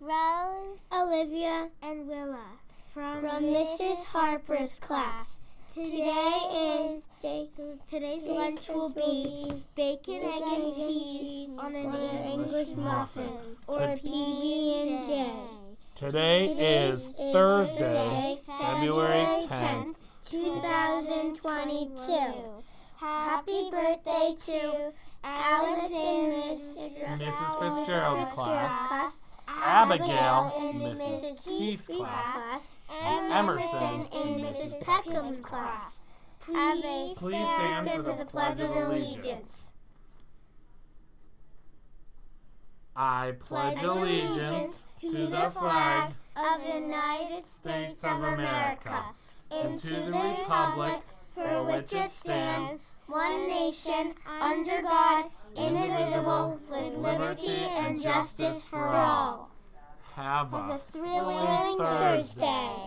Rose, Olivia, and Willa from, from Mrs. Harper's class. Today is day, today's lunch will be bacon, egg, and cheese on an English muffin or PB and J. Today is Thursday, February 10th, 2022. Happy birthday to Alice and Mrs. Fitzgerald's class. Abigail in Mrs. Keith's class, and Emerson in Mrs. Peckham's class. Please, Please stand for the Pledge of Allegiance. I pledge allegiance to the flag of the United States of America and to the republic for which it stands, one nation, under God, indivisible, with liberty and justice for all. Have a Thrilling Thursday.